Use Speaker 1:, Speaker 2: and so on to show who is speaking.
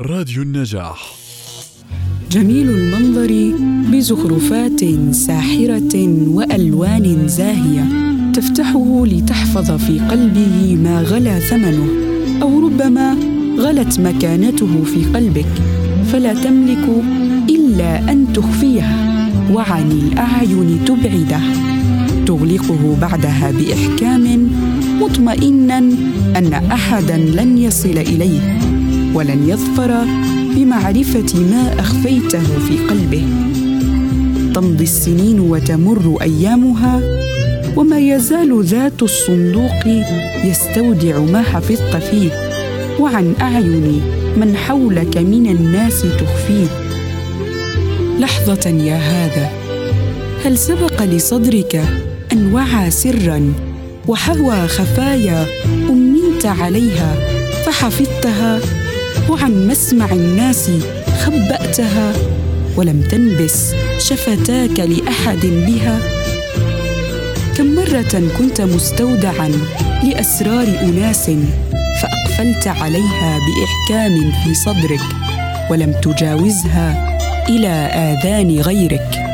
Speaker 1: راديو النجاح.
Speaker 2: جميل المنظر بزخرفات ساحرة وألوان زاهية تفتحه لتحفظ في قلبه ما غلا ثمنه أو ربما غلت مكانته في قلبك فلا تملك إلا أن تخفيه وعن الأعين تبعده. تغلقه بعدها بإحكام مطمئنا أن احدا لن يصل إليه. ولن يظفر بمعرفة ما أخفيته في قلبه. تمضي السنين وتمر أيامها وما يزال ذات الصندوق يستودع ما حفظت فيه. وعن أعين من حولك من الناس تخفيه. لحظة يا هذا هل سبق لصدرك أن وعى سرا وحوى خفايا أمنت عليها فحفظتها وعن مسمع الناس خبأتها ولم تنبس شفتاك لأحد بها. كم مرة كنت مستودعا لأسرار أناس فأقفلت عليها بإحكام في صدرك ولم تجاوزها إلى آذان غيرك.